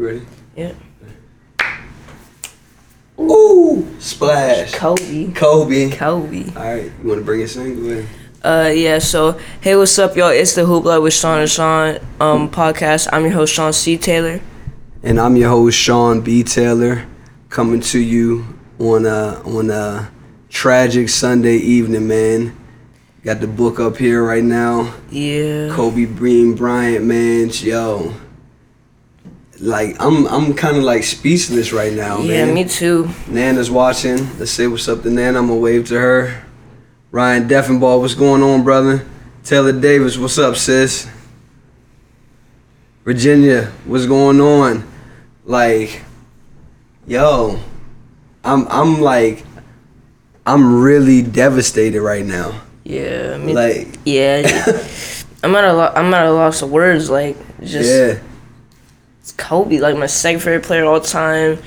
Ready? Yeah. Ooh, splash. Kobe. Kobe. Kobe. All right, you want to bring us in? Go ahead. Uh, yeah. So, hey, what's up, y'all? It's the Hoopla with Shaun and Shaun um podcast. I'm your host, Shaun C. Taylor. And I'm your host Shaun B. Taylor, coming to you on a on a tragic Sunday evening, man. Got the book up here right now. Yeah. Kobe Bean Bryant, man, yo. Like I'm I'm kind of like speechless right now, Yeah, man. me too. Nana's watching. Let's say what's up to Nana. I'm gonna wave to her. Ryan Deffenbaugh, what's going on, brother? Taylor Davis, what's up, sis? Virginia, what's going on? Like, yo, I'm I'm like, I'm really devastated right now. Yeah. Me, Like, yeah. I'm at a lo- I'm at a loss of words. Like, just yeah, Kobe, like my second favorite player of all time.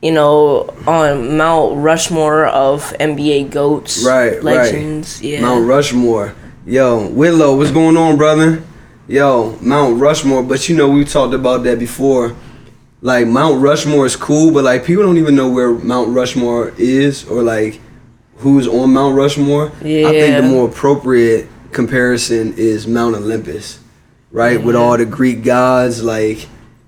You know, on Mount Rushmore of NBA goats, Right, legends. Yeah. Mount Rushmore. Yo, Willow, what's going on, brother? Yo, Mount Rushmore. But you know, we talked about that before. Like Mount Rushmore is cool, but like people don't even know where Mount Rushmore is or like who's on Mount Rushmore. Yeah. I think the more appropriate comparison is Mount Olympus, right? With all the Greek gods like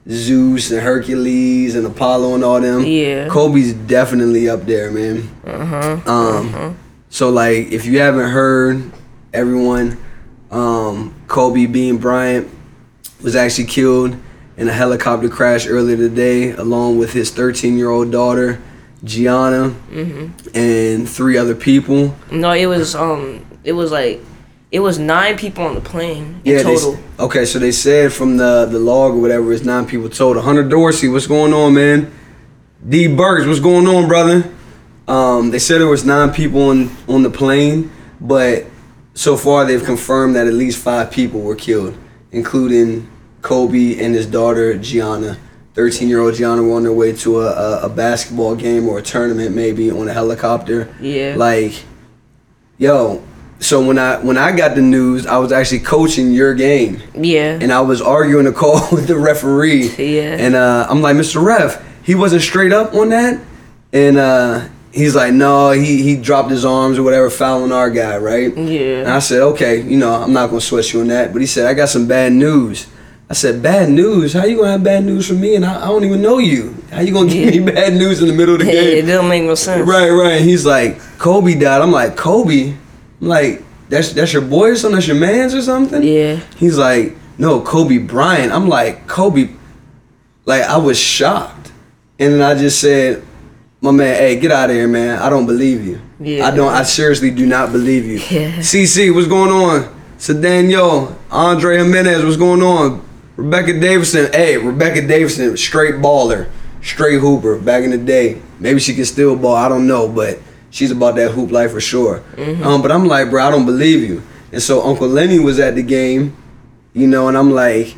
Zeus and Hercules and Apollo and all them. Yeah. Kobe's definitely up there, man. Uh-huh. Um, so like if you haven't heard, everyone, um, Kobe Bean Bryant was actually killed in a helicopter crash earlier today, along with his 13 year old daughter, Gianna, and three other people. No, it was um, it was like, it was nine people on the plane in they- total. okay, so they said from the the log or whatever, it's nine people total. Hunter Dorsey, what's going on, man? D Burks, what's going on, brother? Um, they said there was nine people on on the plane, but so far they've confirmed that at least five people were killed, including Kobe and his daughter Gianna. 13 year old Gianna were on their way to a, a, a basketball game or a tournament, maybe on a helicopter. Yeah. Like, yo, so when I when I got the news, I was actually coaching your game yeah. and I was arguing a call with the referee. Yeah. And uh, I'm like, Mr. Ref, he wasn't straight up on that. And uh, he's like, no, he, he dropped his arms or whatever, fouling our guy, right? Yeah. And I said, okay, you know, I'm not gonna sweat you on that. But he said, I got some bad news. I said, bad news? How you gonna have bad news for me? And I, I don't even know you. How you gonna give me bad news in the middle of the game?" It don't make no sense. Right, right. He's like, Kobe died. I'm like, Kobe? I'm like, that's that's your boy or something? That's your man's or something? Yeah. He's like, no, Kobe Bryant. I'm like, Kobe. Like, I was shocked. And then I just said, my man, hey, get out of here, man. I don't believe you. Yeah. I don't, I seriously do not believe you. Yeah. CC, what's going on? Sedanyo, Andre Jimenez, what's going on? Rebecca Davidson, hey, Rebecca Davidson, straight baller, straight hooper back in the day. Maybe she can still ball, I don't know, but she's about that hoop life for sure. Um, but I'm like, bro, I don't believe you. And so Uncle Lenny was at the game, you know, and I'm like,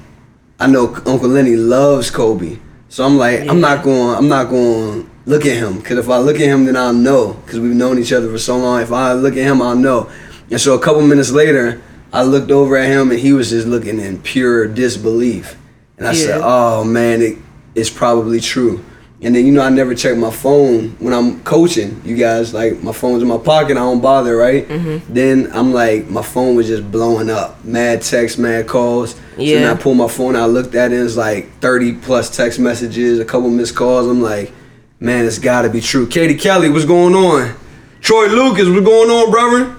I know Uncle Lenny loves Kobe. So I'm like, I'm not going, I'm not going to look at him. Because if I look at him, then I'll know. Because we've known each other for so long. If I look at him, I'll know. And so a couple minutes later, I looked over at him and he was just looking in pure disbelief. And I said, oh man, it, it's probably true. And then, you know, I never check my phone when I'm coaching. You guys, like, my phone's in my pocket. I don't bother, right? Then I'm like, my phone was just blowing up. Mad texts, mad calls. So then I pulled my phone out, looked at it, it's like 30 plus text messages, a couple missed calls. I'm like, man, it's gotta be true. Katie Kelly, what's going on? Troy Lucas, what's going on, brother?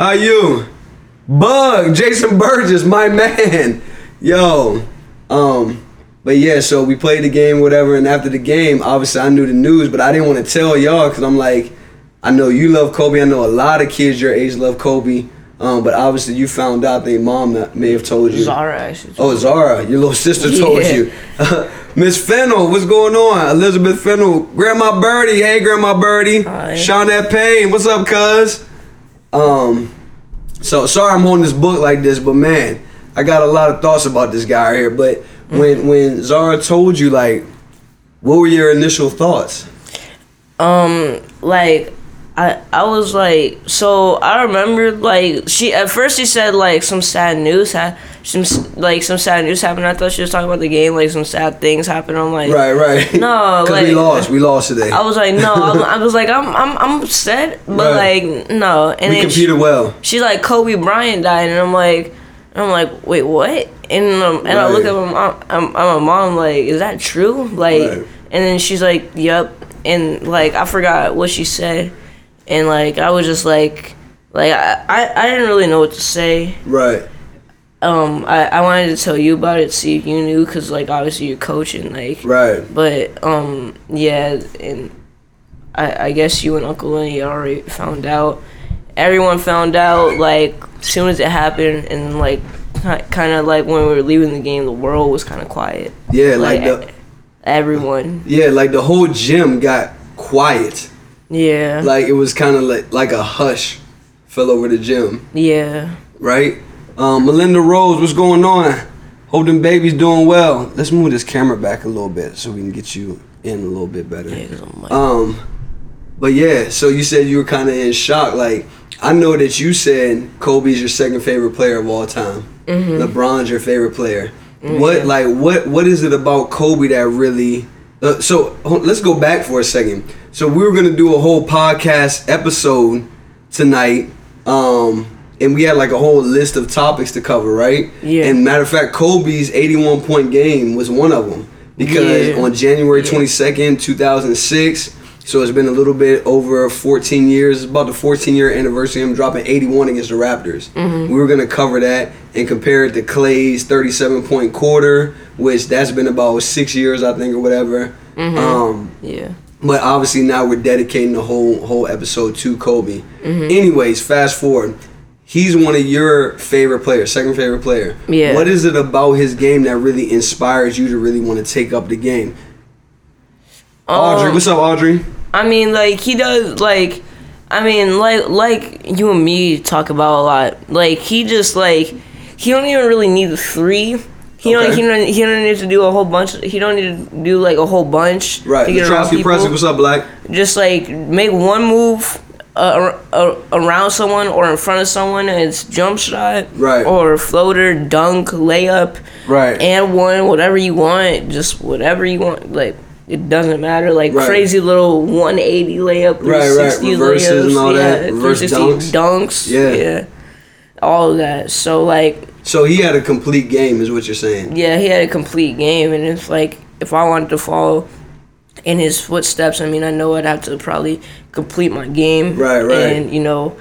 How you? Bug, Jason Burgess, my man. Yo. Um, but yeah, so we played the game, whatever, and after the game, obviously I knew the news, but I didn't want to tell y'all because I'm like, I know you love Kobe. I know a lot of kids your age love Kobe. Um, but obviously you found out that your mom may have told you. Zara actually. Oh, Zara, your little sister told Yeah. you. Miss Fennel, what's going on? Elizabeth Fennel, Grandma Birdie, hey Grandma Birdie. Hi. Shawnette Payne, what's up, cuz? Um, so sorry I'm holding this book like this, but man, I got a lot of thoughts about this guy right here. But when when Zara told you, like, what were your initial thoughts? um like I I was like so I remember like she at first she said like some sad news ha- some like some sad news happened. I thought she was talking about the game, like some sad things happened. I'm like, Right, right. No, because we lost. We lost today. I was like, no, I was, I was like, I'm, I'm, I'm upset, but Right. like, no. And we then she, competed well. she's like, Kobe Bryant died, and I'm like, and I'm like, wait, what? And um, and I look at my mom, I'm, I'm my mom, like, is that true? Like, Right. and then she's like, yep, and like I forgot what she said, and like I was just like, like I, I, I didn't really know what to say. Right. Um, I, I wanted to tell you about it, see if you knew, cause like obviously you're coaching, like, Right. but um, yeah, and I, I guess you and Uncle Lenny already found out. Everyone found out like soon as it happened, and like kind of like when we were leaving the game, the world was kind of quiet. Yeah, like, the everyone, yeah, like the whole gym got quiet. yeah, Like it was kind of like like a hush fell over the gym. yeah, right? Um, Melinda Rose, what's going on? Hope them babies doing well. Let's move this camera back a little bit so we can get you in a little bit better. yeah. like, Um, but yeah, so you said you were kind of in shock. Like I know that you said Kobe's your second favorite player of all time. LeBron's your favorite player. What like what what is it about Kobe that really? Uh, so let's go back for a second. So we were gonna do a whole podcast episode tonight, um, and we had like a whole list of topics to cover, right? Yeah. And matter of fact, Kobe's eighty-one point game was one of them because Yeah. on January twenty second, two thousand six. So it's been a little bit over 14 years. It's about the 14 year anniversary of him dropping 81 against the Raptors. Mm-hmm. We were gonna cover that and compare it to Clay's 37 point quarter, which that's been about six years, I think, or whatever. Mm-hmm. Um, yeah, but obviously now we're dedicating the whole whole episode to Kobe. Mm-hmm. Anyways, fast forward. He's one of your favorite players, second favorite player. Yeah. What is it about his game that really inspires you to really want to take up the game? Audrey, Um, what's up, Audrey? I mean, like he does, like, I mean, like, like you and me talk about a lot. Like he just like he don't even really need the three. He don't. Okay. He don't. He don't need to do a whole bunch. He don't need to do like a whole bunch. Right, To get around people. Presley, what's up, Black? Just like make one move. Uh, ar- around someone or in front of someone, and it's jump shot, Right. Or floater, dunk, layup, Right. and one, whatever you want, just whatever you want. Like it doesn't matter. Like Right. crazy little 180 layup, Right, right. 360 Reverses layups, and all that. yeah, Reverse 360 dunks, Yeah. yeah, all of that. So like, So he had a complete game, is what you're saying. yeah, he had a complete game, and it's like if I wanted to follow in his footsteps, I mean, I know I'd have to probably complete my game, Right, right. and you know,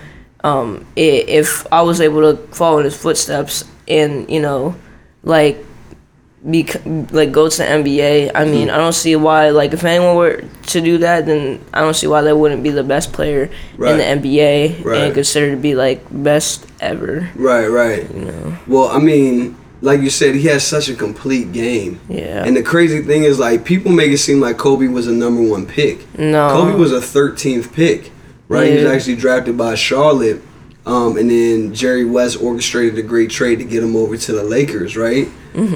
um, i- if I was able to follow in his footsteps and you know, like. Bec- like go to the NBA. I mean, I don't see why. Like, if anyone were to do that, then I don't see why they wouldn't be the best player Right. in the NBA Right. and considered to be like best ever. Right, right. You know. Well, I mean, like you said, he has such a complete game. Yeah. And the crazy thing is, like, people make it seem like Kobe was a number one pick. No. Kobe was a 13th pick, right? He was actually drafted by Charlotte. Um, and then Jerry West orchestrated a great trade to get him over to the Lakers, right?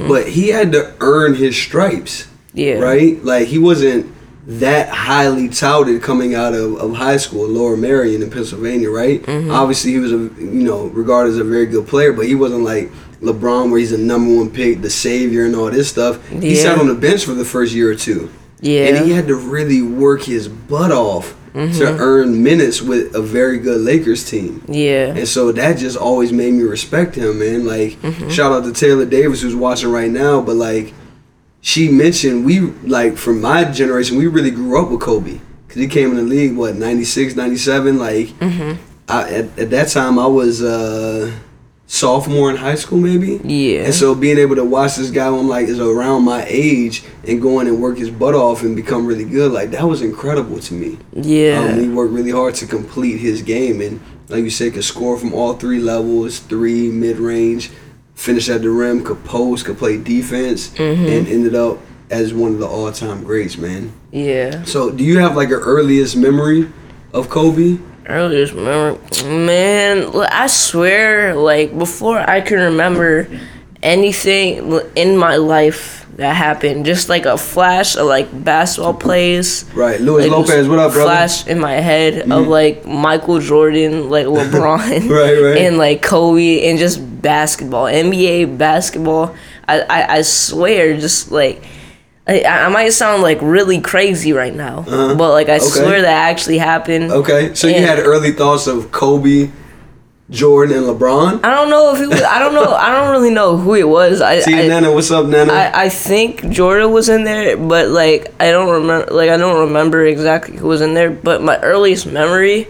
But he had to earn his stripes, Mm-hmm. Yeah. right? Like, he wasn't that highly touted coming out of, of high school, Lower Merion in Pennsylvania, right? Mm-hmm. Obviously, he was a you know regarded as a very good player, but he wasn't like LeBron, where he's a number one pick, the savior, and all this stuff. He sat on the bench for the first year or two, Yeah. and he had to really work his butt off Mm-hmm. to earn minutes with a very good Lakers team. yeah. And so that just always made me respect him, man. Like, Mm-hmm. shout out to Taylor Davis who's watching right now. But like, she mentioned we like from my generation, we really grew up with Kobe because he came in the league what 96, 97. Like, Mm-hmm. I, at, at that time I was uh, sophomore in high school, maybe. Yeah. And so being able to watch this guy, when I'm like, is around my age and going and work his butt off and become really good, like that was incredible to me. Yeah. Um, he worked really hard to complete his game, and like you said, could score from all three levels, three mid range, finish at the rim, could post, could play defense, Mm-hmm. and ended up as one of the all time greats, man. yeah. So, do you have like an earliest memory of Kobe? Earliest memory, man. I swear, like before I can remember anything in my life that happened. Just like a flash of like basketball plays. Right, Luis Like, Lopez, what up, brother? Mm-hmm. Flash in my head of like Michael Jordan, like LeBron, Right, right. and like Kobe, and just basketball, NBA basketball. I I, I swear, just like. I, I might sound like really crazy right now, but like I Uh-huh. Okay. swear that actually happened. Okay, so you had early thoughts of Kobe, Jordan, and LeBron. I don't know if it was. I don't know. I don't really know who it was. I See, I, Nana, what's up, Nana? I, I think Jordan was in there, but like I don't remember. Like I don't remember exactly who was in there. But my earliest memory,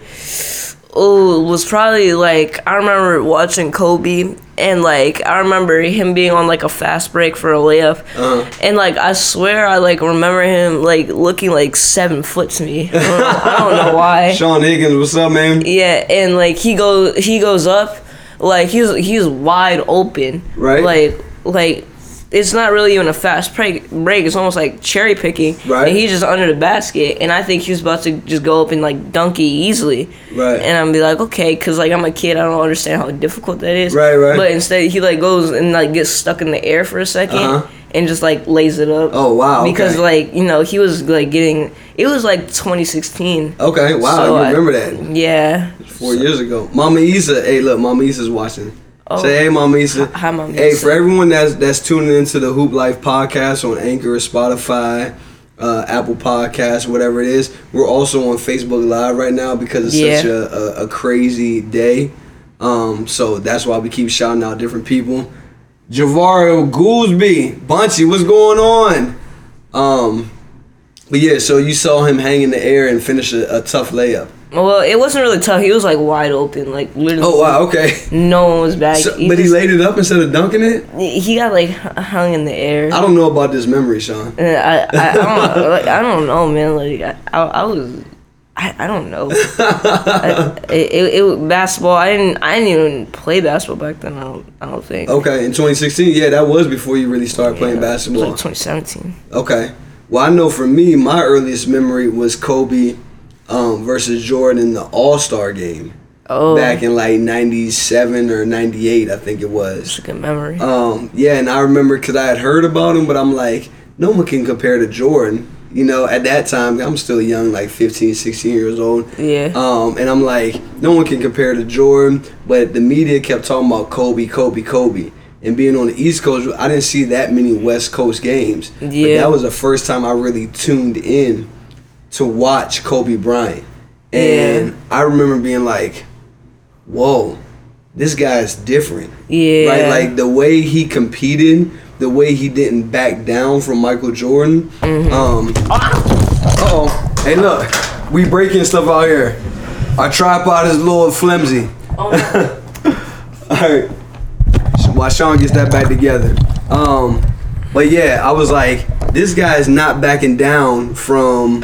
oh, was probably like I remember watching Kobe, and like I remember him being on like a fast break for a layup, Uh-huh. and like I swear I like remember him like looking like seven foot to me. I don't know, I don't know why. Sean Higgins, what's up, man? Yeah, and like he goes he goes up, like he's he's wide open. Right. Like like it's not really even a fast break. Break. It's almost like cherry picking. Right. And he's just under the basket, and I think he was about to just go up and like dunk it easily. Right. And I'm be like, okay, cause like I'm a kid, I don't understand how difficult that is. Right, right. But instead, he like goes and like gets stuck in the air for a 2nd Uh-huh. and just like lays it up. Oh, wow, Because okay. like you know he was like getting it was like 2016. Okay, wow, So you I- remember that Yeah. four years ago. Mama Isa. hey, look, Mama Isa's watching. Oh. Say hey, Mama Issa. Hi, Mama Hey, Issa. for everyone that's that's tuning into the Hoop Life podcast on Anchor, Spotify, uh, Apple Podcasts, whatever it is, we're also on Facebook Live right now because it's Yeah. such a, a, a crazy day. Um, so that's why we keep shouting out different people. Javario Goolsby, Bunchy, what's going on? Um, but yeah, so you saw him hang in the air and finish a, a tough layup. Well, it wasn't really tough. He was like wide open, like literally. Oh wow, okay. No one was back. So, but he laid it up instead of dunking it. He got like hung in the air. I don't know about this memory, Shaun. And I, I, I don't, like, I don't know, man. Like I, I, I was, I, I don't know. I, it, it, it, basketball. I didn't, I didn't even play basketball back then. I don't, I don't think. Okay, in 2016, yeah, that was before you really started playing Yeah, was basketball. like 2017. Okay. Well, I know for me, my earliest memory was Kobe um, versus Jordan in the All Star game Oh, back in like '97 or '98, I think it was. it's a good memory. Um, yeah, and I remember because I had heard about him, but I'm like, no one can compare to Jordan. You know, at that time, I'm still young, like 15, 16 years old. yeah. Um, and I'm like, no one can compare to Jordan, but the media kept talking about Kobe, Kobe, Kobe. And being on the East Coast, I didn't see that many West Coast games. But Yeah. that was the first time I really tuned in to watch Kobe Bryant. And Yeah. I remember being like, whoa, this guy's different. yeah. Right? Like the way he competed, the way he didn't back down from Michael Jordan. Mm-hmm. Um, oh, hey, look, we breaking stuff out here. Our tripod is a little flimsy. Oh. All right. While Shaun gets that back together, um, but yeah, I was like, this guy is not backing down from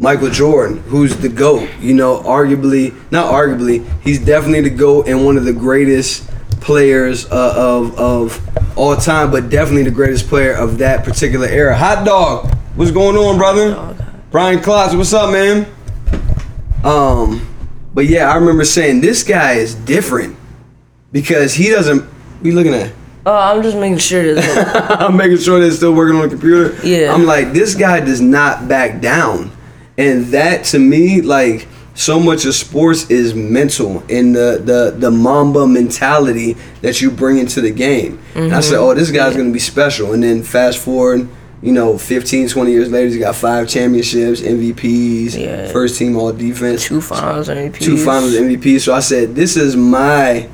Michael Jordan, who's the GOAT. You know, arguably, not arguably, he's definitely the GOAT and one of the greatest players uh, of of all time, but definitely the greatest player of that particular era. Hot dog, what's going on, brother? Dog. Brian Klotz, what's up, man? Um, but yeah, I remember saying this guy is different because he doesn't. We looking at? Oh, I'm just making sure that. I'm making sure they're still working on the computer. Yeah. I'm like, this guy does not back down. And that to me, like, so much of sports is mental and the the, the Mamba mentality that you bring into the game. And I said, Mm-hmm. oh, this guy's gonna be special. And then fast forward, you know, 15, 20 years later, he's got five championships, MVPs, Yeah. first team all defense two finals MVPs. two finals MVP. So I said, this is my,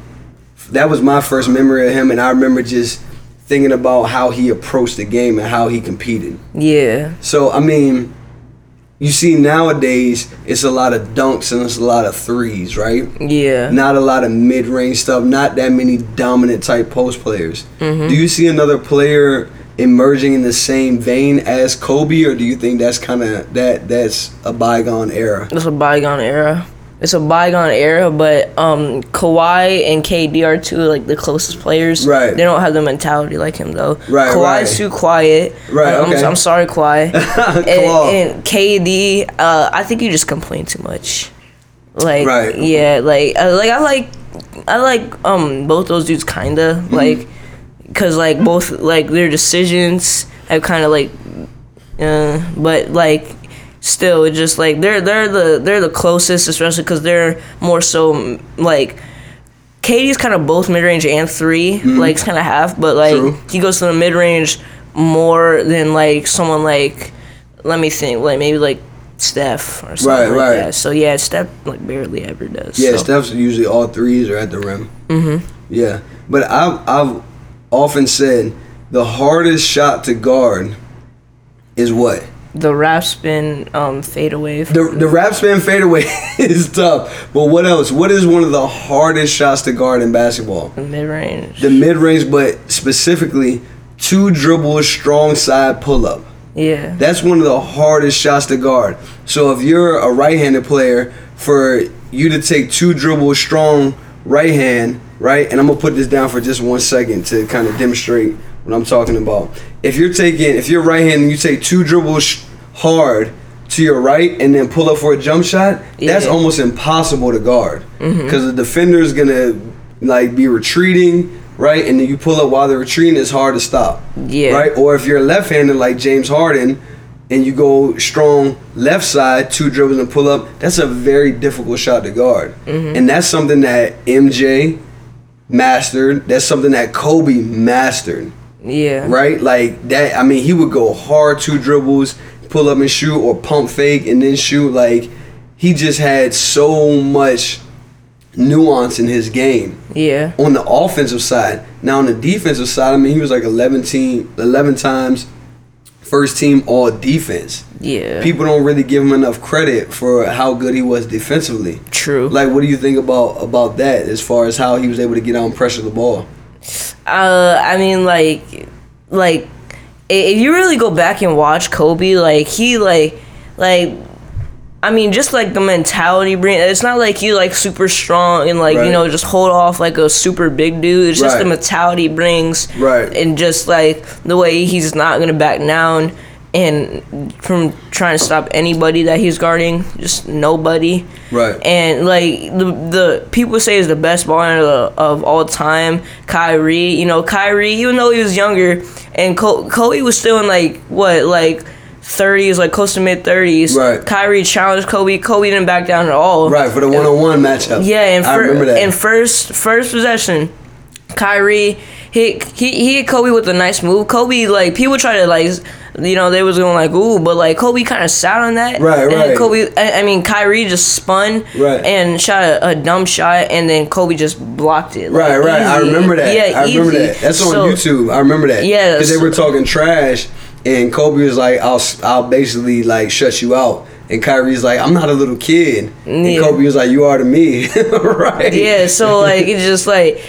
that was my first memory of him, and I remember just thinking about how he approached the game and how he competed. Yeah. So I mean, you see nowadays it's a lot of dunks and it's a lot of threes, right? Yeah. Not a lot of mid-range stuff. Not that many dominant type post players. Mm-hmm. Do you see another player emerging in the same vein as Kobe, or do you think that's kind of that that's a bygone era? That's a bygone era. It's a bygone era, but um, Kawhi and KD are two like the closest players. Right. They don't have the mentality like him though. Right, Kawhi's right. too quiet. Right, I'm, okay. I'm sorry, Kawhi. And, and KD, uh, I think you just complain too much. Like, Right. yeah, like, uh, like I like, I like um both those dudes kinda Mm-hmm. like, cause like both like their decisions I kind of like, uh, but like still, it's just like they're they're the they're the closest, especially because they're more so like. KD's kind of both mid range and 3 like it's kind of half, but like Mm-hmm. True. he goes to the mid range more than like someone like, let me think, like maybe like Steph or something Right, like right. that. So yeah, Steph like barely ever does. Yeah, so. Steph's usually all threes are at the rim. Mm-hmm. Yeah, but I've I've often said the hardest shot to guard is what the rap spin um fade away. the the rap spin fadeaway is tough. But what else? What is one of the hardest shots to guard in basketball? The mid range. The mid range, but specifically two dribble strong side pull up. Yeah. That's one of the hardest shots to guard. So if you're a right-handed player, for you to take two dribble strong right hand, right, and I'm gonna put this down for just one second to kind of demonstrate what I'm talking about. If you're taking, if you're right-handed and you take two dribbles hard to your right and then pull up for a jump shot, that's almost impossible to guard mm-hmm. because the defender is gonna like be retreating. Right, and then you pull up while they're retreating. It's hard to stop. Yeah. Right, or if you're left-handed like James Harden, and you go strong left side, two dribbles and pull up, that's a very difficult shot to guard. Mm-hmm. And that's something that MJ mastered. That's something that Kobe mastered. Yeah. Right? Like that I mean he would go hard two dribbles, pull up and shoot or pump fake and then shoot like he just had so much nuance in his game Yeah. on the offensive side. Now on the defensive side, I mean he was like 11 team 11 times first team all defense. Yeah. People don't really give him enough credit for how good he was defensively. True. Like what do you think about about that as far as how he was able to get out and pressure the ball? Uh, I mean, like, like, if you really go back and watch Kobe, like he, like, like, I mean, just like the mentality bring. It's not like he like super strong and like Right. you know just hold off like a super big dude. It's just the mentality brings, Right. And just like the way he's not gonna back down. And from trying to stop anybody that he's guarding, just nobody. Right. And like the the people say is the best baller of, of all time, Kyrie. You know, Kyrie, even though he was younger, and Ko- Kobe was still in like what like. 30s, like close to mid 30s. Right. Kyrie challenged Kobe. Kobe didn't back down at all. Right, for the one on one matchup. Yeah, and fir- in first first possession, Kyrie he he he hit Kobe with a nice move. Kobe like people try to like you know they was going like ooh, but like Kobe kind of sat on that. Right, and right. Kobe, I, I mean Kyrie just spun Right. and shot a, a dumb shot, and then Kobe just blocked it. like, Right, right. I remember that. Yeah, I remember that. That's on So- YouTube. I remember that. Yeah, because they were talking trash, and Kobe was like, "I'll, I'll basically like shut you out." And Kyrie's like, "I'm not a little kid." Yeah. And Kobe was like, "You are to me." right. Yeah, so like it's just like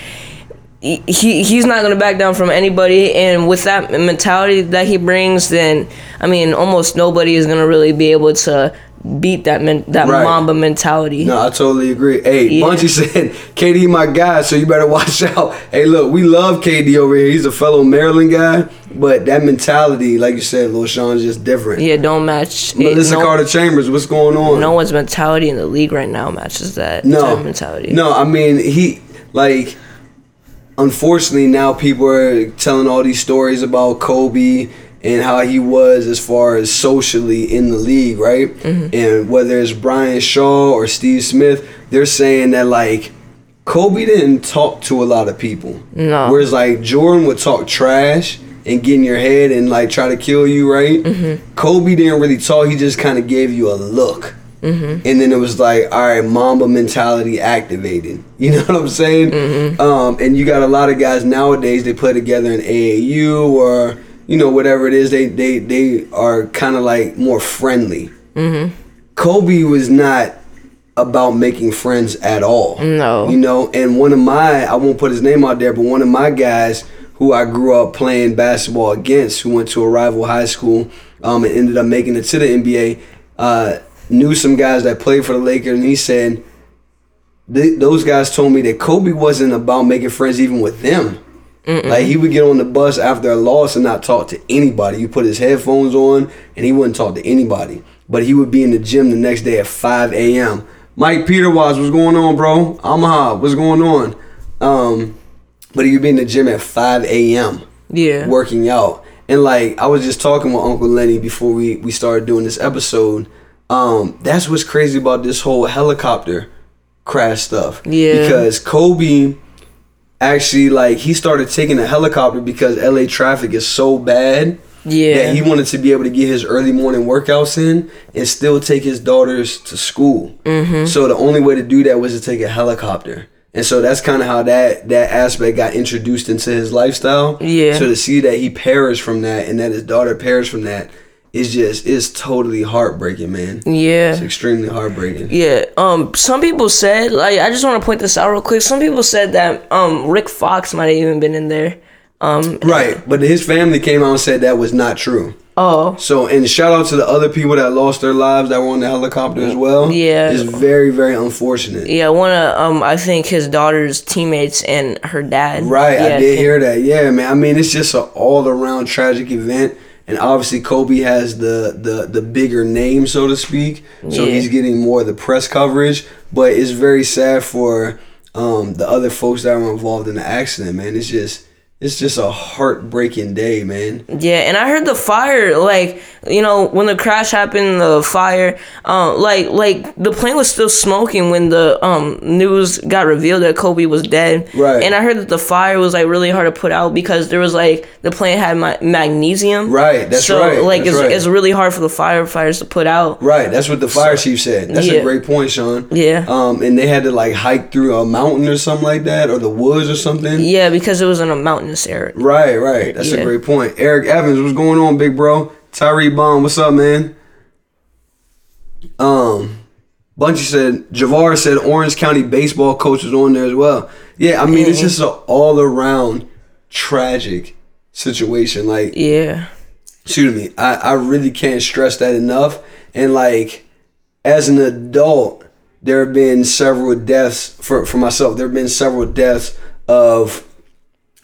he he- he's not gonna back down from anybody, and with that mentality that he brings, then I mean, almost nobody is gonna really be able to beat that men, that Right. Mamba mentality. No, I totally agree. Hey, Yeah. Bunchy said, KD my guy, so you better watch out. Hey, look, we love KD over here. He's a fellow Maryland guy, but that mentality, like you said, Lil Shaun, is just different. Yeah, don't match. it- Melissa no, Carter Chambers, what's going on? no one's mentality in the league right now matches that no type of mentality. No, I mean he like. Unfortunately, now people are telling all these stories about Kobe and how he was as far as socially in the league, right? Mm-hmm. And whether it's Brian Shaw or Steve Smith, they're saying that like Kobe didn't talk to a lot of people. No. Whereas like Jordan would talk trash and get in your head and like try to kill you, right? Mm-hmm. Kobe didn't really talk. He just kind of gave you a look. Mm-hmm. And then it was like, all right, Mamba mentality activated. You know what I'm saying? Mm-hmm. Um, and you got a lot of guys nowadays. They play together in AAU or you know whatever it is. They they they are kind of like more friendly. Mm-hmm. Kobe was not about making friends at all. No. You know, and one of my I won't put his name out there, but one of my guys who I grew up playing basketball against, who went to a rival high school, um, and ended up making it to the NBA, uh, knew some guys that played for the Lakers, and he said th- those guys told me that Kobe wasn't about making friends even with them. Like he would get on the bus after a loss and not talk to anybody. You put his headphones on and he wouldn't talk to anybody. But he would be in the gym the next day at 5 a.m. Mike Peter Watts, what's going on, bro? Omaha, what's going on? Um, but he would be in the gym at 5 a.m. Yeah. working out. And like I was just talking with Uncle Lenny before we we started doing this episode. Um, that's what's crazy about this whole helicopter crash stuff. Yeah. Because Kobe actually like he started taking a helicopter because LA traffic is so bad Yeah. that he wanted to be able to get his early morning workouts in and still take his daughters to school. Mm-hmm. So the only way to do that was to take a helicopter. And so that's kind of how that that aspect got introduced into his lifestyle. Yeah. So to see that he perished from that and that his daughter perished from that is just it's totally heartbreaking, man. yeah. It's extremely heartbreaking. Yeah. Um. Some people said, like, I just want to point this out real quick. Some people said that um Rick Fox might have even been in there. Um. Right, but his family came out and said that was not true. Oh. So, and shout out to the other people that lost their lives that were on the helicopter as well. Yeah. it's very, very unfortunate. Yeah. One of um. I think his daughter's teammates and her dad. Right, Yeah, I did hear that. Yeah, man. I mean, it's just an all around tragic event, and obviously Kobe has the the the bigger name, so to speak. So Yeah. he's getting more of the press coverage. But it's very sad for um, the other folks that were involved in the accident. Man, it's just it's just a heartbreaking day, man. Yeah, and I heard the fire, like you know, when the crash happened, the fire, um, like like the plane was still smoking when the um news got revealed that Kobe was dead. Right. And I heard that the fire was like really hard to put out because there was like the plane had ma- magnesium. Right, that's so, right, like that's it's right. it's really hard for the firefighters to put out. Right, that's what the fire chief said. That's a great point, Shaun. Yeah. Um, and they had to like hike through a mountain or something like that, or the woods or something. Yeah, because it was in a mountainous area. Right, right. That's a great point. Eric Evans, what's going on, big bro? Tyree Bond, what's up, man? Um, Bunchy said Javar said Orange County baseball coach was on there as well. Yeah, I mean it's just an all around tragic situation. Like Yeah. excuse me, I, I really can't stress that enough. And like, as an adult, there have been several deaths for, for myself. There have been several deaths of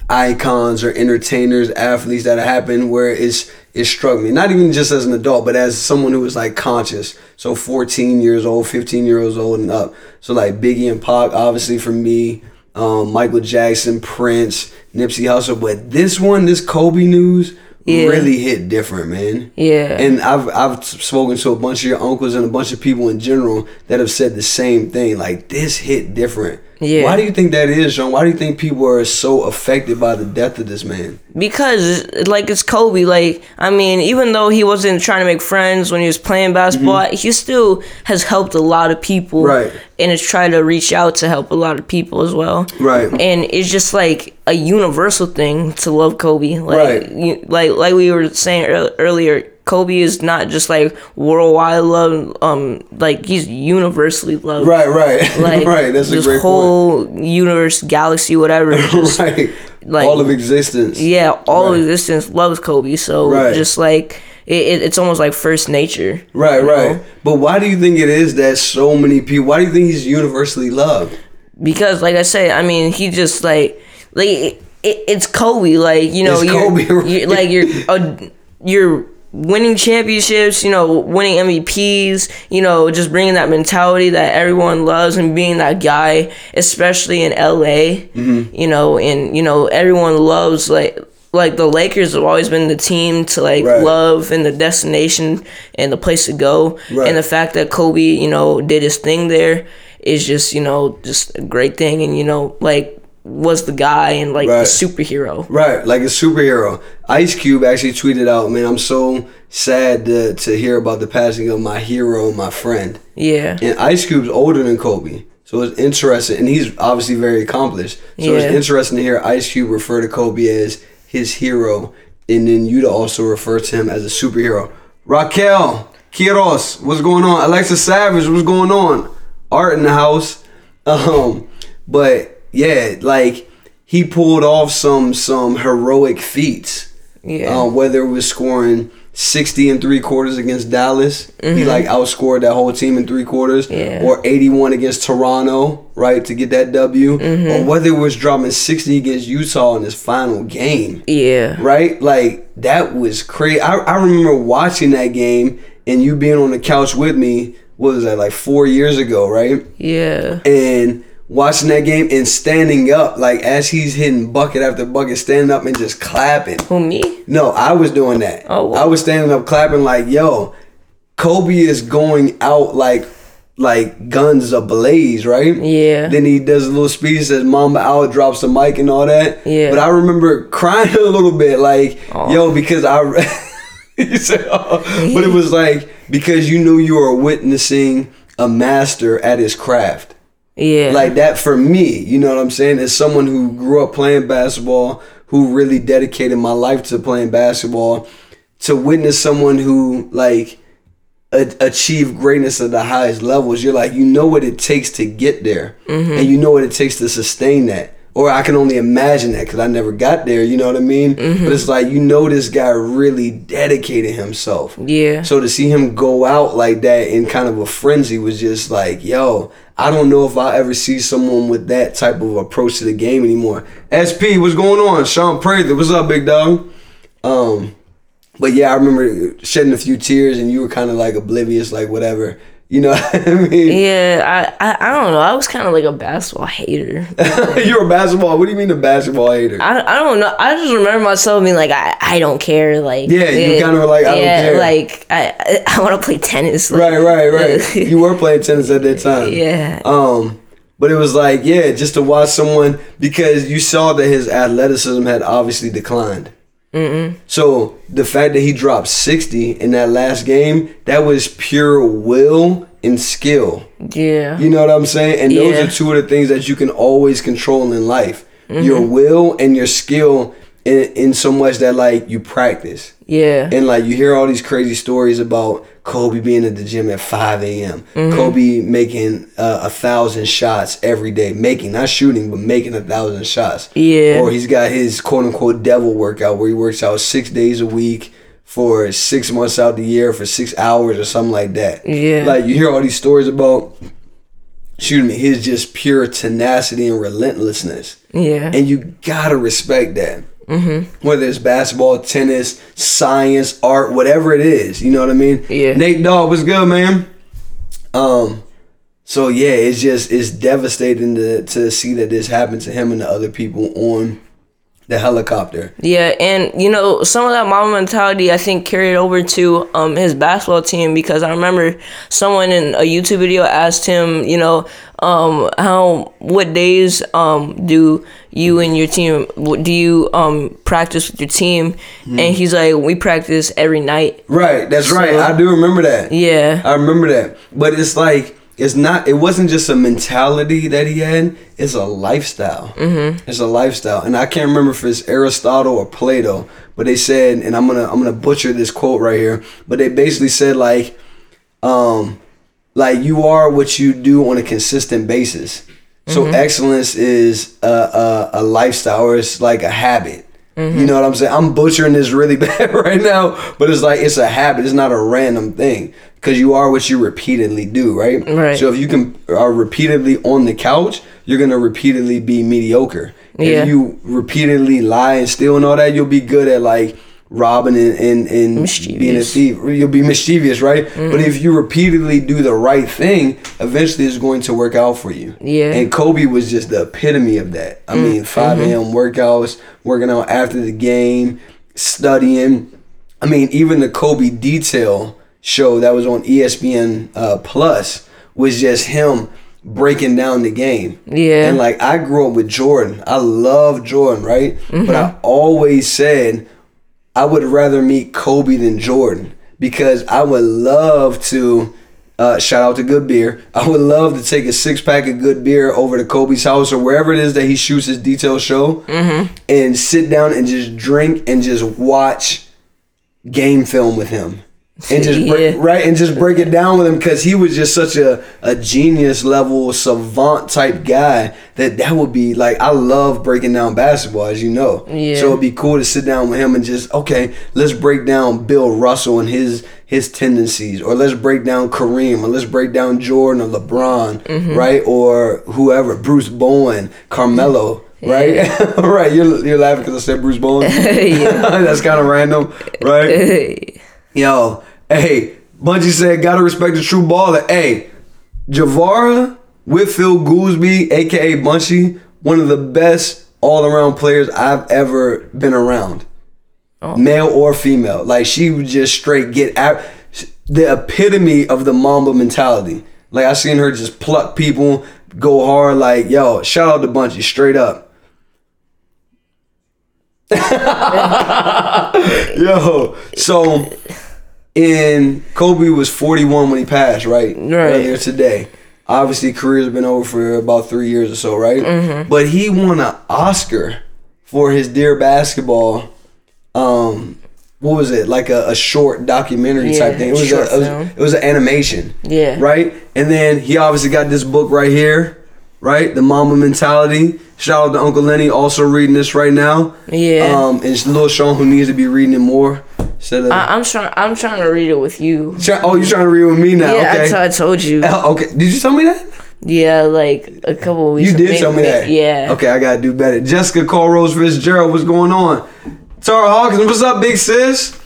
icons or entertainers, athletes that happened where it's it struck me. Not even just as an adult, but as someone who was like conscious. So 14 years old, 15 years old and up. So like Biggie and Pac, obviously for me, um, Michael Jackson, Prince, Nipsey Hussle. But this one, this Kobe news, Yeah. really hit different, man. Yeah. And I've I've spoken to a bunch of your uncles and a bunch of people in general that have said the same thing. Like this hit different. Yeah. Why do you think that is, John? Why do you think people are so affected by the death of this man? because like it's Kobe. Like I mean, even though he wasn't trying to make friends when he was playing basketball, he still has helped a lot of people. Mm-hmm. Right. And has tried to reach out to help a lot of people as well. Right. And it's just like a universal thing to love Kobe. Like Right. you, like like we were saying earlier. Kobe is not just like worldwide love, um, like he's universally loved. Right, right, Like right. That's a this great whole universe, galaxy, whatever. just- right. like- All of existence. yeah, all Right. of existence loves Kobe. So Right. just like it, it, it's almost like first nature. Right, right. know? But why do you think it is that so many people? Why do you think he's universally loved? Because like I say, I mean, he just like like it, it, it's Kobe. Like you know, It's you're, Kobe, right. you're like you're uh, you're winning championships. You know, winning MVPs. You know, just bringing that mentality that everyone loves and being that guy, especially in LA. Mm-hmm. You know, and you know everyone loves like. Like the Lakers have always been the team to like Right. love and the destination and the place to go. Right. And the fact that Kobe, you know, did his thing there is just, you know, just a great thing and you know, like was the guy and like Right. the superhero. Right, like a superhero. Ice Cube actually tweeted out, "Man, I'm so sad to, to hear about the passing of my hero, my friend." Yeah. And Ice Cube's older than Kobe. So it's interesting, and he's obviously very accomplished. So it's interesting to hear Ice Cube refer to Kobe as his hero, and then you to also refer to him as a superhero. Raquel, Kiros, what's going on? Alexa Savage, what's going on? Art in the house. Um, but yeah, like he pulled off some some heroic feats. Yeah. Um, whether it was scoring 60 and three quarters against Dallas, he like outscored that whole team in three quarters, Mm-hmm. Yeah. or 81 against Toronto, right, to get that W, Mm-hmm. or whether it was dropping 60 against Utah in his final game, yeah. right? Like that was crazy. I, I remember watching that game and you being on the couch with me. What was that like four years ago, right? Yeah. and watching that game and standing up like as he's hitting bucket after bucket, standing up and just clapping. Who me? No, I was doing that. Oh, wow. I was standing up clapping like, yo, Kobe is going out like like guns ablaze, right? Yeah. Then he does a little speech, says Mamba out, drops the mic and all that. Yeah. But I remember crying a little bit, like, yo, because I you said, oh. but it was like because you knew you were witnessing a master at his craft Yeah. like that for me you know what i'm saying? As someone who grew up playing basketball who really dedicated my life to playing basketball to witness someone who like a- achieve greatness at the highest levels you're like you know what it takes to get there. Mm-hmm. And you know what it takes to sustain that or i can only imagine that because i never got there you know what i mean but it's like you know this guy really dedicated himself yeah. so to see him go out like that in kind of a frenzy was just like, yo, I don't know if I'll ever see someone with that type of approach to the game anymore. SP, what's going on? Sean Prather, what's up, big dog? Um, but yeah, I remember shedding a few tears and you were kind of like oblivious, like whatever. You know what I mean? Yeah, I, I, I don't know. I was kind of like a basketball hater. You're a basketball. What do you mean a basketball hater? I, I don't know. I just remember myself being like, I, I don't care. Like, Yeah, you kinda were like, I don't yeah, care. Like, I, I, I want to play tennis. Like, right, right, right. you were playing tennis at that time. yeah. Um, but it was like, yeah, just to watch someone because you saw that his athleticism had obviously declined. Mm-mm. So the fact that he dropped sixty in that last game, that was pure will and skill. yeah. You know what I'm saying? And Yeah. those are two of the things that you can always control in life: mm-hmm. your will and your skill. In, in so much that like you practice yeah. and like you hear all these crazy stories about Kobe being at the gym at 5 a.m. Mm-hmm. Kobe making uh, a thousand shots every day, making not shooting but making a thousand shots. Yeah. Or he's got his quote unquote devil workout where he works out six days a week for six months out the year for six hours or something like that. Yeah. Like you hear all these stories about. Excuse me, his just pure tenacity and relentlessness yeah. and you gotta respect that. Mm-hmm. Whether it's basketball, tennis, science, art, whatever it is, you know what I mean. Yeah. Nate Dogg, what's good, man? Um, so yeah, it's just it's devastating to to see that this happened to him and the other people on the helicopter. Yeah, and you know some of that Mamba mentality I think carried over to um his basketball team because I remember someone in a YouTube video asked him, you know, um how what days um do you and your team do you um practice with your team? Hmm. And he's like, we practice every night. Right, that's right. I do remember that. Yeah, I remember that. But it's like it's not. It wasn't just a mentality that he had. It's a lifestyle. Mm-hmm. It's a lifestyle, and I can't remember if it's Aristotle or Plato, but they said, and I'm gonna I'm gonna butcher this quote right here, but they basically said like, um, like you are what you do on a consistent basis. So mm-hmm. excellence is a, a, a lifestyle, or it's like a habit. You mm-hmm. know what I'm saying? I'm butchering this really bad right now, but it's like it's a habit. It's not a random thing because you are what you repeatedly do, right? Right. So if you can are repeatedly on the couch, you're gonna repeatedly be mediocre. Yeah. If you repeatedly lie and steal and all that, you'll be good at like robbing and, and, and being a thief. You'll be mischievous, right? But mm-hmm. if you repeatedly do the right thing, eventually it's going to work out for you. Yeah. And Kobe was just the epitome of that. I mm. mean, 5 mm-hmm. a.m. workouts, working out after the game, studying. I mean, even the Kobe Detail show that was on ESPN uh, Plus was just him breaking down the game. Yeah. And like I grew up with Jordan. I love Jordan, right? But mm-hmm. I always said I would rather meet Kobe than Jordan because I would love to. Uh, shout out to Good Beer. I would love to take a six pack of Good Beer over to Kobe's house or wherever it is that he shoots his detail show, and sit down and just drink and just watch game film with him, and just break, Yeah. right and just break it down with him because he was just such a a genius level savant type guy that that would be like I love breaking down basketball as you know. Yeah. So it'd be cool to sit down with him and just okay, let's break down Bill Russell and his his tendencies, or let's break down Kareem, or let's break down Jordan or LeBron, mm-hmm. right, or whoever, Bruce Bowen, Carmelo. Right, right. You're, you're laughing because I said Bruce Bowen. That's kind of random, right? Yo, hey, Bunchy said, gotta respect the true baller. Hey, Javara Whitfield Goolsby, aka Bunchy, one of the best all around players I've ever been around. Oh. male or female. Like she would just straight get out the epitome of the Mamba mentality. Like I seen her just pluck people, go hard. Like yo, shout out to Bunchy, straight up. yo, so in Kobe was 41 when he passed, right? Right. Earlier today. Obviously, career's been over for about three years or so, right? Mm-hmm. But he won an Oscar for his Dear Basketball. Um, what was it? Like a, a short documentary Yeah, type thing. It was, a, it was it was an animation. Yeah. Right. And then he obviously got this book right here, right? The Mamba Mentality. Shout out to Uncle Lenny, also reading this right now. Yeah. Um, and it's Lil Shaun who needs to be reading it more. Of, I, I'm trying. I'm trying to read it with you. Try- oh, you're trying to read with me now? Yeah, okay. I, I told you. Oh, okay. Did you tell me that? Yeah, like a couple weeks. You did tell me that. Yeah. Okay, I gotta do better. Jessica Cole Rose Fitzgerald, what's going on? Tara Hawkins, what's up, big sis?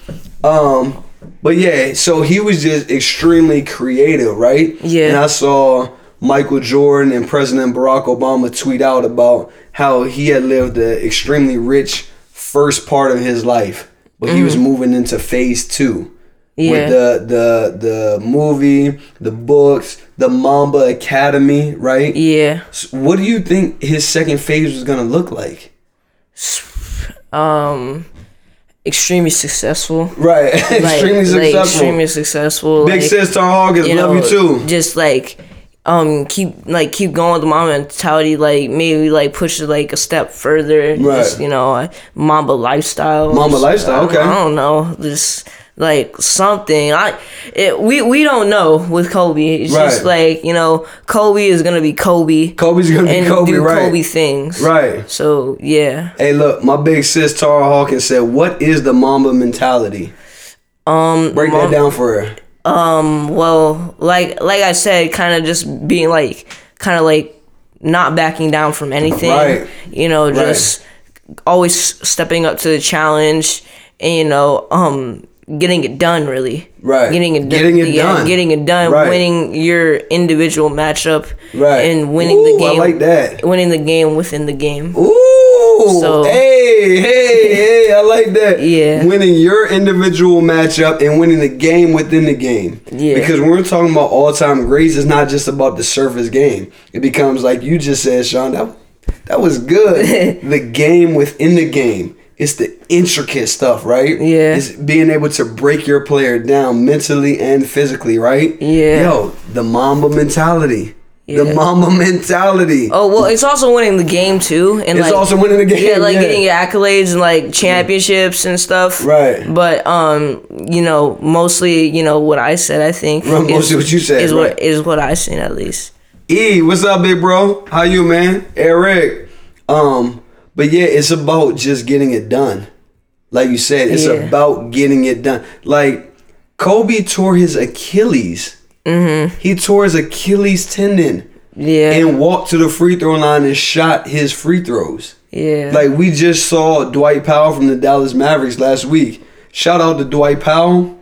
Um, but yeah, so he was just extremely creative, right? Yeah. And I saw Michael Jordan and President Barack Obama tweet out about how he had lived an extremely rich first part of his life, but he was moving into phase two. Yeah. with the the the movie, the books, the Mamba Academy, right? yeah. So what do you think his second phase was gonna look like? Um, extremely successful. Right, extremely like, successful. extremely successful. Big like, sis Tar Hawkins, love you too. Just like um keep like keep going with the mamba mentality like maybe like push it like a step further Right. just you know mamba lifestyle Mamba lifestyle, I okay. i don't know just like something i it, we we don't know with kobe it's just like you know kobe is gonna be kobe Kobe's gonna be Kobe, do right? kobe things Right. so yeah Hey, look, my big sis Tara Hawkins said, "What is the Mamba mentality?" um Break that down for her. Um, well, like like I said, kind of just being like, kind of like not backing down from anything. Right. You know, just always stepping up to the challenge, and you know, um, getting it done. Really. Right. Getting it done. Getting it yeah, done. Getting it done. Right. Winning your individual matchup. Right. And winning Ooh, the I game. like that. Winning the game within the game. Ooh, So- hey, hey, hey, I like that. Yeah. Winning your individual matchup and winning the game within the game. Yeah. Because when we're talking about all time greats, it's not just about the surface game. It becomes like you just said, Shaun, that, that was good. the game within the game. It's the intricate stuff, right? Yeah. It's being able to break your player down mentally and physically, right? Yeah. Yo, the Mamba mentality. The mamba mentality. Oh well, it's also winning the game too, and It's like also winning the game. yeah, like yeah. getting accolades and like championships and stuff. Right. But um, you know, mostly, you know, what I said, I think. Right, mostly what you said, is right. what is what I seen at least. E, what's up, big bro? How you, man? Eric. Um, but yeah, it's about just getting it done. Like you said, it's Yeah. about getting it done. Like Kobe tore his Achilles. Mm-hmm. He tore his Achilles tendon Yeah. and walked to the free throw line and shot his free throws. yeah. Like we just saw Dwight Powell from the Dallas Mavericks last week. Shout out to Dwight Powell.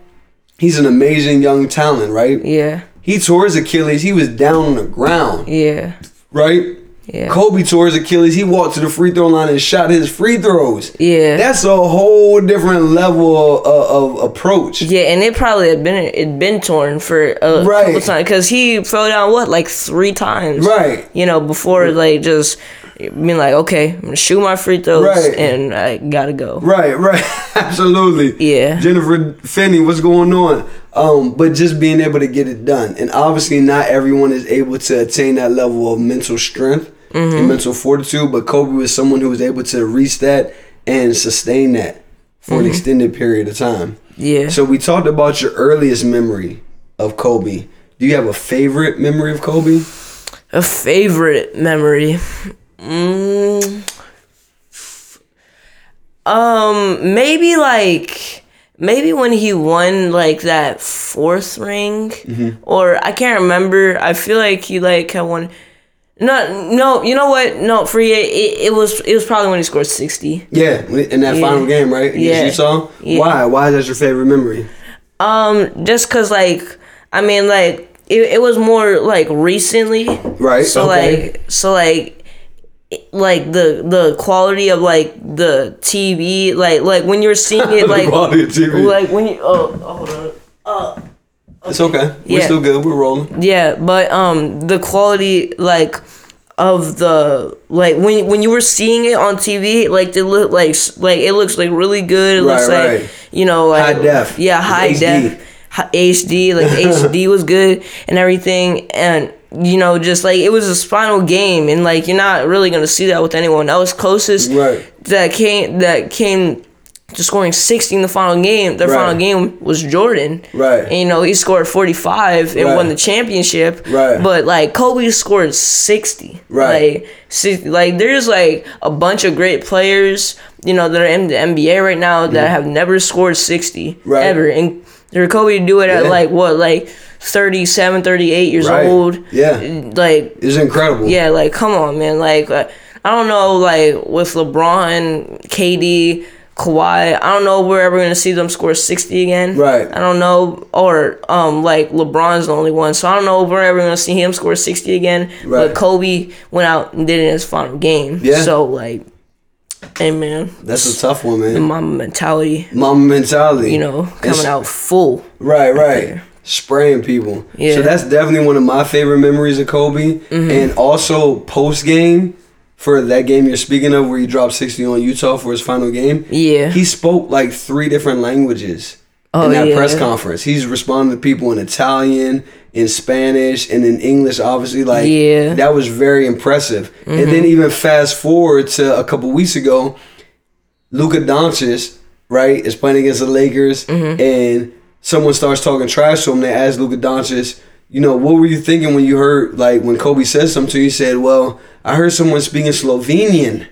He's an amazing young talent, right? yeah. He tore his Achilles. He was down on the ground, Yeah. right? Yeah. Kobe tore his Achilles. He walked to the free throw line and shot his free throws. Yeah. That's a whole different level of, of approach. yeah, and it probably had been it been torn for a Right. couple times because he fell down what like three times, Right. You know, before like just being like, okay, I'm gonna shoot my free throws Right. and I gotta go. Right, right. Absolutely. Yeah. Jennifer Finney, what's going on? Um, but just being able to get it done. And obviously not everyone is able to attain that level of mental strength Mm-hmm. and mental fortitude, but Kobe was someone who was able to reach that and sustain that for an extended period of time. Mm-hmm. Yeah. So we talked about your earliest memory of Kobe. Do you have a favorite memory of Kobe? A favorite memory. Mm, um, maybe like maybe when he won like that fourth ring, or I can't remember. I feel like he like had won. No, no, you know what? No, for you, it, it was it was probably when he scored sixty. Yeah, in that Yeah. final game, right? Against Yeah. Utah? Yeah. Why? Why is that your favorite memory? Um, just cause like I mean like it, it was more like recently, Right. So okay. like so like like the the quality of like the TV, like like when you're seeing it, The like quality of TV. like when you oh hold on. Uh, It's okay. We're Yeah. still good. We're rolling. Yeah, but um, the quality like of the like when when you were seeing it on TV, like it look like like it looks like really good. It looks Right, like you know like High def. Yeah, high HD. def, HD. Like HD was good and everything, and you know just like it was a spinal game, and like you're not really gonna see that with anyone else. Closest Right. that came that came to scoring 60 in the final game. Their Right. final game was Jordan. Right. And, you know, he scored 45 and Right. won the championship. Right. But like Kobe scored 60. Right. Like, like there's like a bunch of great players, you know, that are in the NBA right now that have never scored 60 Mm-hmm. Right. ever. And for Kobe to do it at like what, like 37, 38 years Right. old. Yeah. Like It's incredible. yeah, like come on, man. Like uh, I don't know, like with LeBron, KD, Kawhi, I don't know if we're ever gonna see them score sixty again. Right. I don't know, or um, like LeBron's the only one, so I don't know if we're ever gonna see him score sixty again. Right. But Kobe went out and did it in his final game. Yeah. So like, hey man, That's a tough one, the man. mamba mentality, Mamba mentality. you know, coming It's- out full. Right, right. Spraying people. Yeah. So that's definitely one of my favorite memories of Kobe. Mm-hmm. And also post game for that game you're speaking of where he dropped 60 on Utah for his final game. Yeah. He spoke like three different languages Oh, in that yeah. press conference. He's responding to people in Italian, in Spanish, and in English, obviously. Like, Yeah. Mm-hmm. that was very impressive. And then even fast forward to a couple weeks ago, Luka Doncic, right, is playing against the Lakers, Mm-hmm. and someone starts talking trash to him. They ask Luka Doncic, you know, what were you thinking when you heard, like, when Kobe said something to you? Said, well, I heard someone speaking Slovenian.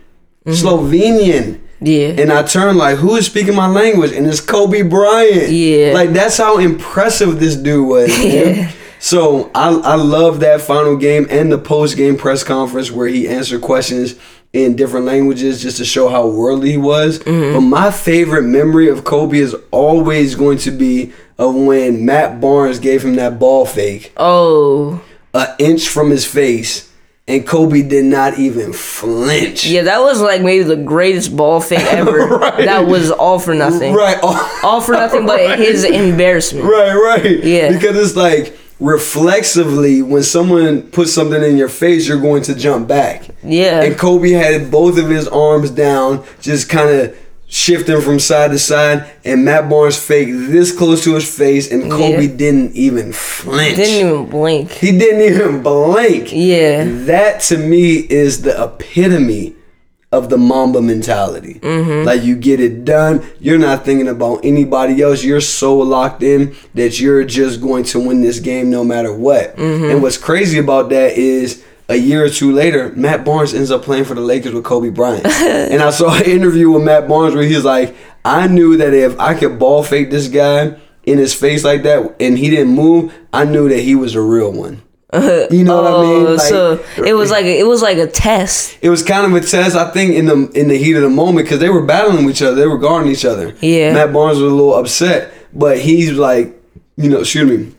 Slovenian. Yeah. And I turned like, who is speaking my language? And it's Kobe Bryant. Yeah. Like that's how impressive this dude was. Yeah. So I I love that final game and the post game press conference where he answered questions in different languages just to show how worldly he was. Mm-hmm. But my favorite memory of Kobe is always going to be of when Matt Barnes gave him that ball fake oh. an inch from his face. And Kobe did not even flinch. Yeah, that was like maybe the greatest ball fake ever. Right. That was all for nothing. Right. All for nothing but his embarrassment. Right, right. Yeah. Because it's like reflexively, when someone puts something in your face, you're going to jump back. Yeah. And Kobe had both of his arms down, just kind of shifting from side to side, and Matt Barnes faked this close to his face, and Kobe Yeah. didn't even flinch. Didn't even blink. he didn't even blink. Yeah. That to me is the epitome of the Mamba mentality. Mm-hmm. Like you get it done. You're not thinking about anybody else. You're so locked in that you're just going to win this game no matter what. Mm-hmm. And what's crazy about that is a year or two later, Matt Barnes ends up playing for the Lakers with Kobe Bryant. and I saw an interview with Matt Barnes where he's like, I knew that if I could ball fake this guy in his face like that and he didn't move, I knew that he was a real one. You know what I oh, mean? Oh, Like, so it was like a, it was like a test. it was kind of a test, I think, in the in the heat of the moment because they were battling each other, they were guarding each other. Yeah. Matt Barnes was a little upset, but he's like, you know, excuse me.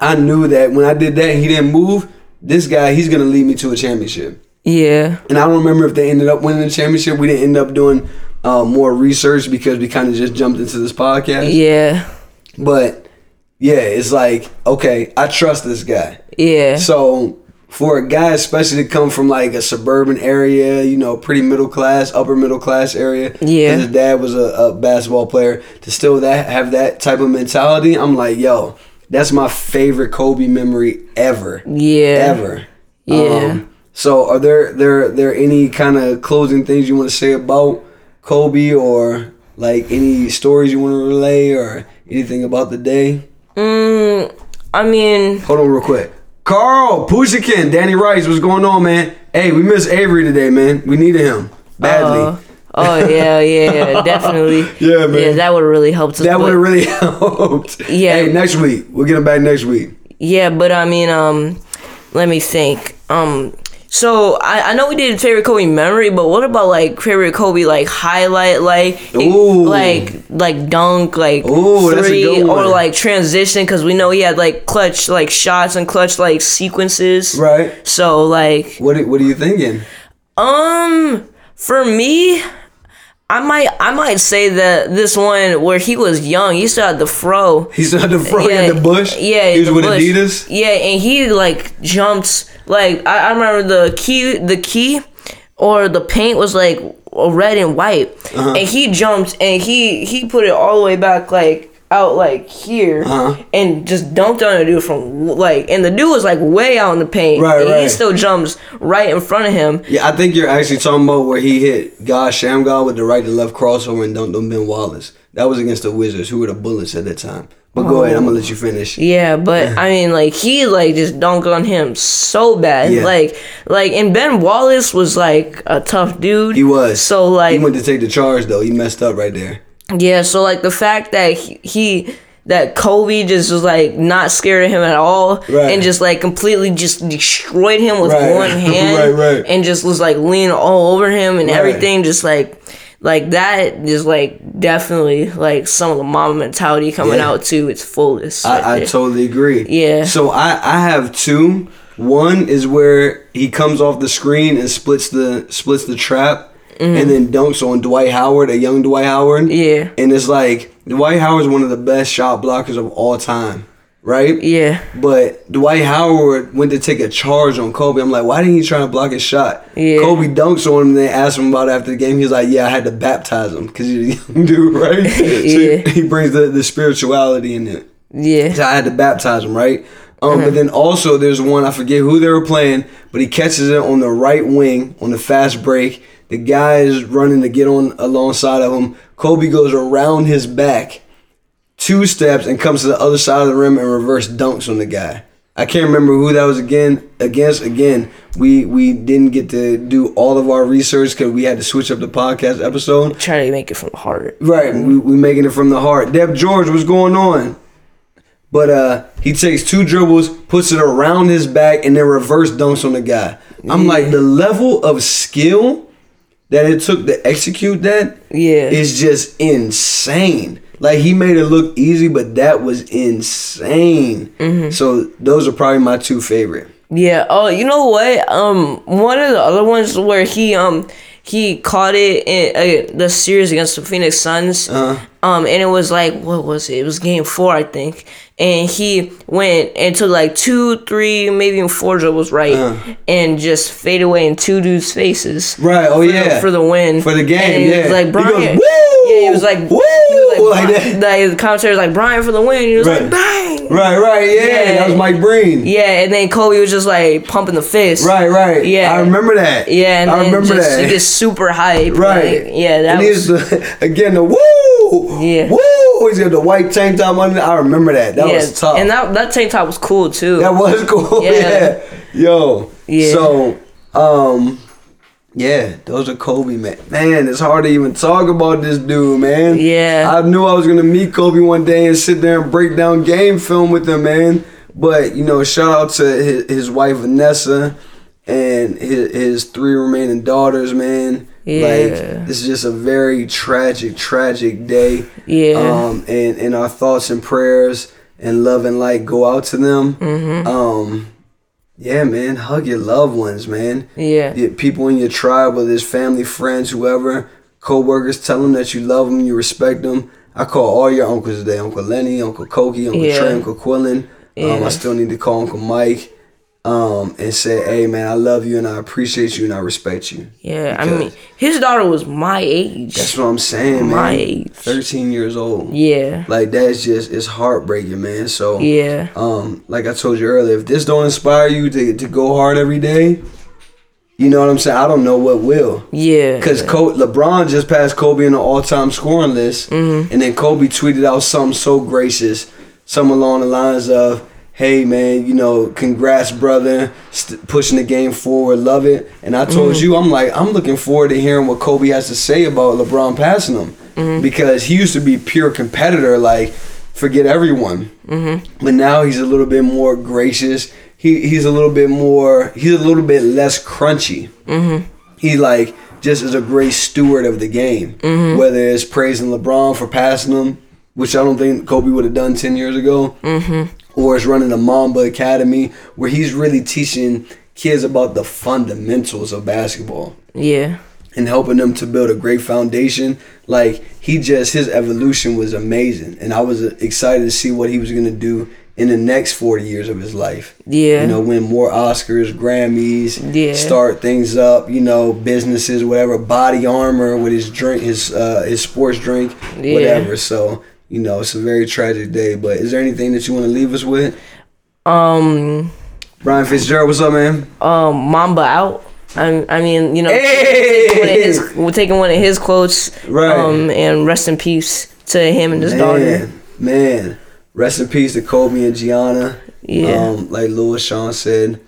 I knew that when I did that, and he didn't move. This guy, he's gonna lead me to a championship. Yeah. And I don't remember if they ended up winning the championship. We didn't end up doing uh, more research because we kind of just jumped into this podcast. Yeah. But yeah, it's like okay, I trust this guy. Yeah. So for a guy, especially to come from like a suburban area, you know, pretty middle class, upper middle class area. Yeah. and His dad was a, a basketball player. To still that have that type of mentality, I'm like, yo, that's my favorite Kobe memory ever. Yeah. Ever. Yeah. Um, so are there there there any kind of closing things you want to say about Kobe or like any stories you want to relay or anything about the day? Mm, I mean, Hold on real quick. Carl, Pushakin, Danny Rice, what's going on, man? Hey, we miss Avery today, man. We needed him badly. uh, oh yeah, yeah, definitely. Yeah, man. Yeah, that would have really helped us. that would have really helped. Yeah. Hey, next week. We'll get him back next week. Yeah, but I mean, um, let me think. Um, so I, I know we did favorite Kobe memory, but what about like favorite Kobe like highlight, like Ooh. like like dunk, like Ooh, three, or like transition? Because we know he had like clutch like shots and clutch like sequences. Right. So like What are- What are you thinking? Um, for me, I might I might say that this one where he was young, he still had the fro. He still had the front Yeah, the bush. Yeah, he was with bush. Adidas. Yeah, and he like jumped like I, I remember the key the key or the paint was like red and white, Uh-huh. and he jumped and he he put it all the way back like out like here Uh-huh. and just dunked on the dude from like and the dude was like way out in the paint Right, and he still jumps right in front of him Yeah, I think you're actually talking about where he hit God Shammgod with the right to left crossover and dunked on Ben Wallace. That was against the Wizards, who were the Bullets at that time. But go ahead, I'm gonna let you finish. Yeah, but I mean, like he like just dunked on him so bad. Yeah. Like, like, and Ben Wallace was like a tough dude. He was. So like, He went to take the charge though. He messed up right there. Yeah. So like the fact that he, he that Kobe just was like not scared of him at all, Right. and just like completely just destroyed him with Right. one hand, Right, and just was like leaning all over him and everything, just like. Like that is like definitely like some of the mamba mentality coming Yeah. out to its fullest. right I, I totally agree. Yeah. So I, I have two. One is where he comes off the screen and splits the splits the trap and then dunks on Dwight Howard, a young Dwight Howard. Yeah. And it's like Dwight Howard's one of the best shot blockers of all time. Right? yeah. But Dwight Howard went to take a charge on Kobe. I'm like, why didn't he try to block his shot? Yeah. Kobe dunks on him and they asked him about it after the game. He was like, yeah, I had to baptize him because he's a young dude, right? So Yeah. he brings the, the spirituality in it. Yeah. So I had to baptize him, right? Um, Uh-huh. But then also there's one I forget who they were playing, but he catches it on the right wing on the fast break. The guy is running to get on alongside of him. Kobe goes around his back, two steps, and comes to the other side of the rim and reverse dunks on the guy. I can't remember who that was again against. Again, we we didn't get to do all of our research because we had to switch up the podcast episode. Try to make it from the heart. Right, we we making it from the heart. Deb George, what's going on? But uh, he takes two dribbles, puts it around his back, and then reverse dunks on the guy. I'm like the level of skill that it took to execute that Yeah. is just insane. Like he made it look easy, but that was insane. Mm-hmm. So those are probably my two favorite. Yeah. Oh, you know what? Um, one of the other ones where he um he caught it in uh, the series against the Phoenix Suns. Uh-huh. Um, and it was like what was it? It was game four, I think. And he went and took like two, three, maybe even four dribbles right, Uh-huh. and just fade away in two dudes' faces. Right. Oh yeah. the, for the win For the game, And he yeah. was like He Brian. goes, "Woo!" Yeah, he was like Woo! He was like, Like that. like, the commentator was like Brian for the win. He was Right. like bang. Right. Right. Yeah. Yeah. That was Mike Breen. Yeah, and then Kobe was just like pumping the fist. Right, right. Yeah. I remember that. Yeah, and I remember just, that. He gets super hype. right. like, yeah, that and was. he's again the woo. Yeah. Woo. He's got the white tank top under. I remember that. That yeah, was tough. and that that tank top was cool too. that was cool. Yeah. Yeah. Yo. Yeah. So, um, yeah, those are Kobe, man. Man, it's hard to even talk about this dude, man. Yeah. I knew I was gonna meet Kobe one day and sit there and break down game film with him, man. But you know, shout out to his, his wife Vanessa and his, his three remaining daughters, man. Yeah. Like this is just a very tragic, tragic day. Yeah. Um, and and our thoughts and prayers and love and light go out to them. Mm-hmm. Um, yeah, man, hug your loved ones, man. yeah. The people in your tribe, whether it's family, friends, whoever, co-workers, tell them that you love them, you respect them. I call all your uncles today, Uncle Lenny, Uncle Koki, Uncle Yeah. Trey, Uncle Quillen. Um, I still need to call Uncle Mike um, and say, hey, man, I love you and I appreciate you and I respect you. Yeah, I mean, his daughter was my age. That's what I'm saying, man. My age. 13 years old. yeah. Like, that's just, it's heartbreaking, man. So, Yeah. um, like I told you earlier, if this don't inspire you to, to go hard every day, you know what I'm saying? I don't know what will. Yeah. Because LeBron just passed Kobe on the all-time scoring list, Mm-hmm. and then Kobe tweeted out something so gracious, something along the lines of, "Hey man, you know, congrats, brother, st- pushing the game forward, love it." And I told Mm-hmm. you, I'm like, I'm looking forward to hearing what Kobe has to say about LeBron passing him, Mm-hmm. because he used to be pure competitor, like forget everyone, Mm-hmm. but now he's a little bit more gracious. He he's a little bit more. He's a little bit less crunchy he like just is a great steward of the game. Mm-hmm. Whether it's praising LeBron for passing him, which I don't think Kobe would have done ten years ago, Mm-hmm. Or is running the Mamba Academy where he's really teaching kids about the fundamentals of basketball Yeah. and helping them to build a great foundation. Like he just his evolution was amazing, and I was excited to see what he was gonna do in the next forty years of his life. Yeah. You know, win more Oscars, Grammys, Yeah. start things up. You know, businesses, whatever. Body armor with his drink, his uh, his sports drink, Yeah. whatever. So you know, it's a very tragic day. But is there anything that you want to leave us with? Um. Brian Fitzgerald, what's up, man? Um. Mamba out. I, I mean, you know, Hey! taking one his, we're taking one of his quotes. Right. Um. And rest in peace to him and his daughter. Man, man, rest in peace to Kobe and Gianna. Yeah. Um, like Louis Shaun said,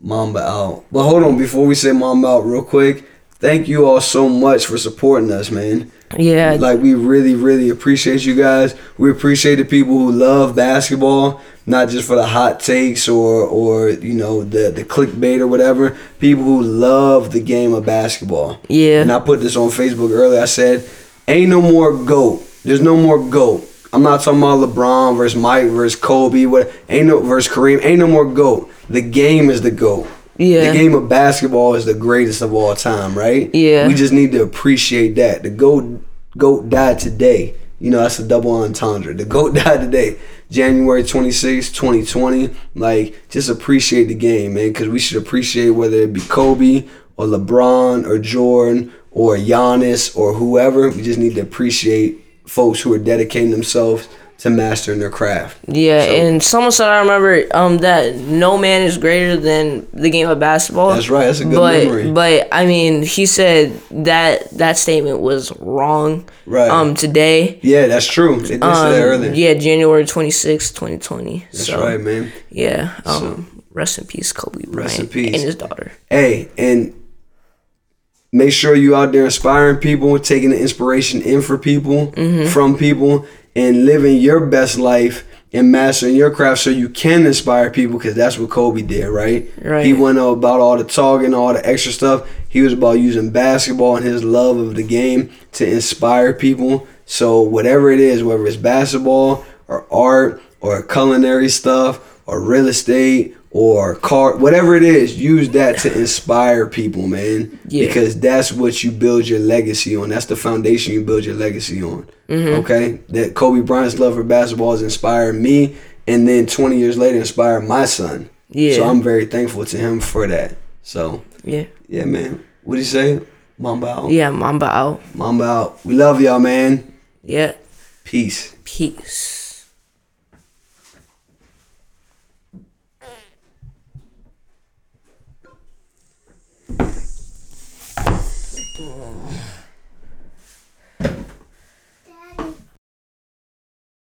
Mamba out. But hold on, before we say Mamba out, real quick, thank you all so much for supporting us, man. Yeah. Like we really, really appreciate you guys. We appreciate the people who love basketball, not just for the hot takes or or you know the the clickbait or whatever. People who love the game of basketball. Yeah. And I put this on Facebook earlier. I said, "Ain't no more goat. There's no more goat. I'm not talking about LeBron versus Mike versus Kobe. What? Ain't no versus Kareem. Ain't no more goat. The game is the goat. Yeah. The game of basketball is the greatest of all time, right? Yeah. We just need to appreciate that. The goat goat died today. You know, that's a double entendre. The GOAT died today, January 26, 2020. Like, just appreciate the game, man, because we should appreciate whether it be Kobe or LeBron or Jordan or Giannis or whoever. We just need to appreciate folks who are dedicating themselves to mastering their craft. Yeah, So- and someone said I remember um that no man is greater than the game of basketball. That's right. That's a good but memory. but I mean, he said that that statement was wrong. Right. Um, today. yeah, that's true. They did Um, that earlier. yeah, January twenty sixth, 2020. That's so, right, man. Yeah. Um, rest in peace, Kobe Bryant Rest in peace. and his daughter. Hey, and make sure you out there inspiring people, taking the inspiration in for people, Mm-hmm. from people, and living your best life and mastering your craft so you can inspire people because that's what Kobe did, right? Right. He went about all the talking, all the extra stuff. He was about using basketball and his love of the game to inspire people. So whatever it is, whether it's basketball or art or culinary stuff or real estate or car, whatever it is, use that to inspire people, man. Yeah. Because that's what you build your legacy on. That's the foundation you build your legacy on. Mm-hmm. Okay, that Kobe Bryant's love for basketball has inspired me, and then 20 years later, inspired my son. Yeah. So I'm very thankful to him for that. So Yeah. yeah, man. What do you say? Mamba out. Yeah, Mamba out. Mamba out. We love y'all, man. Yeah. Peace. Peace.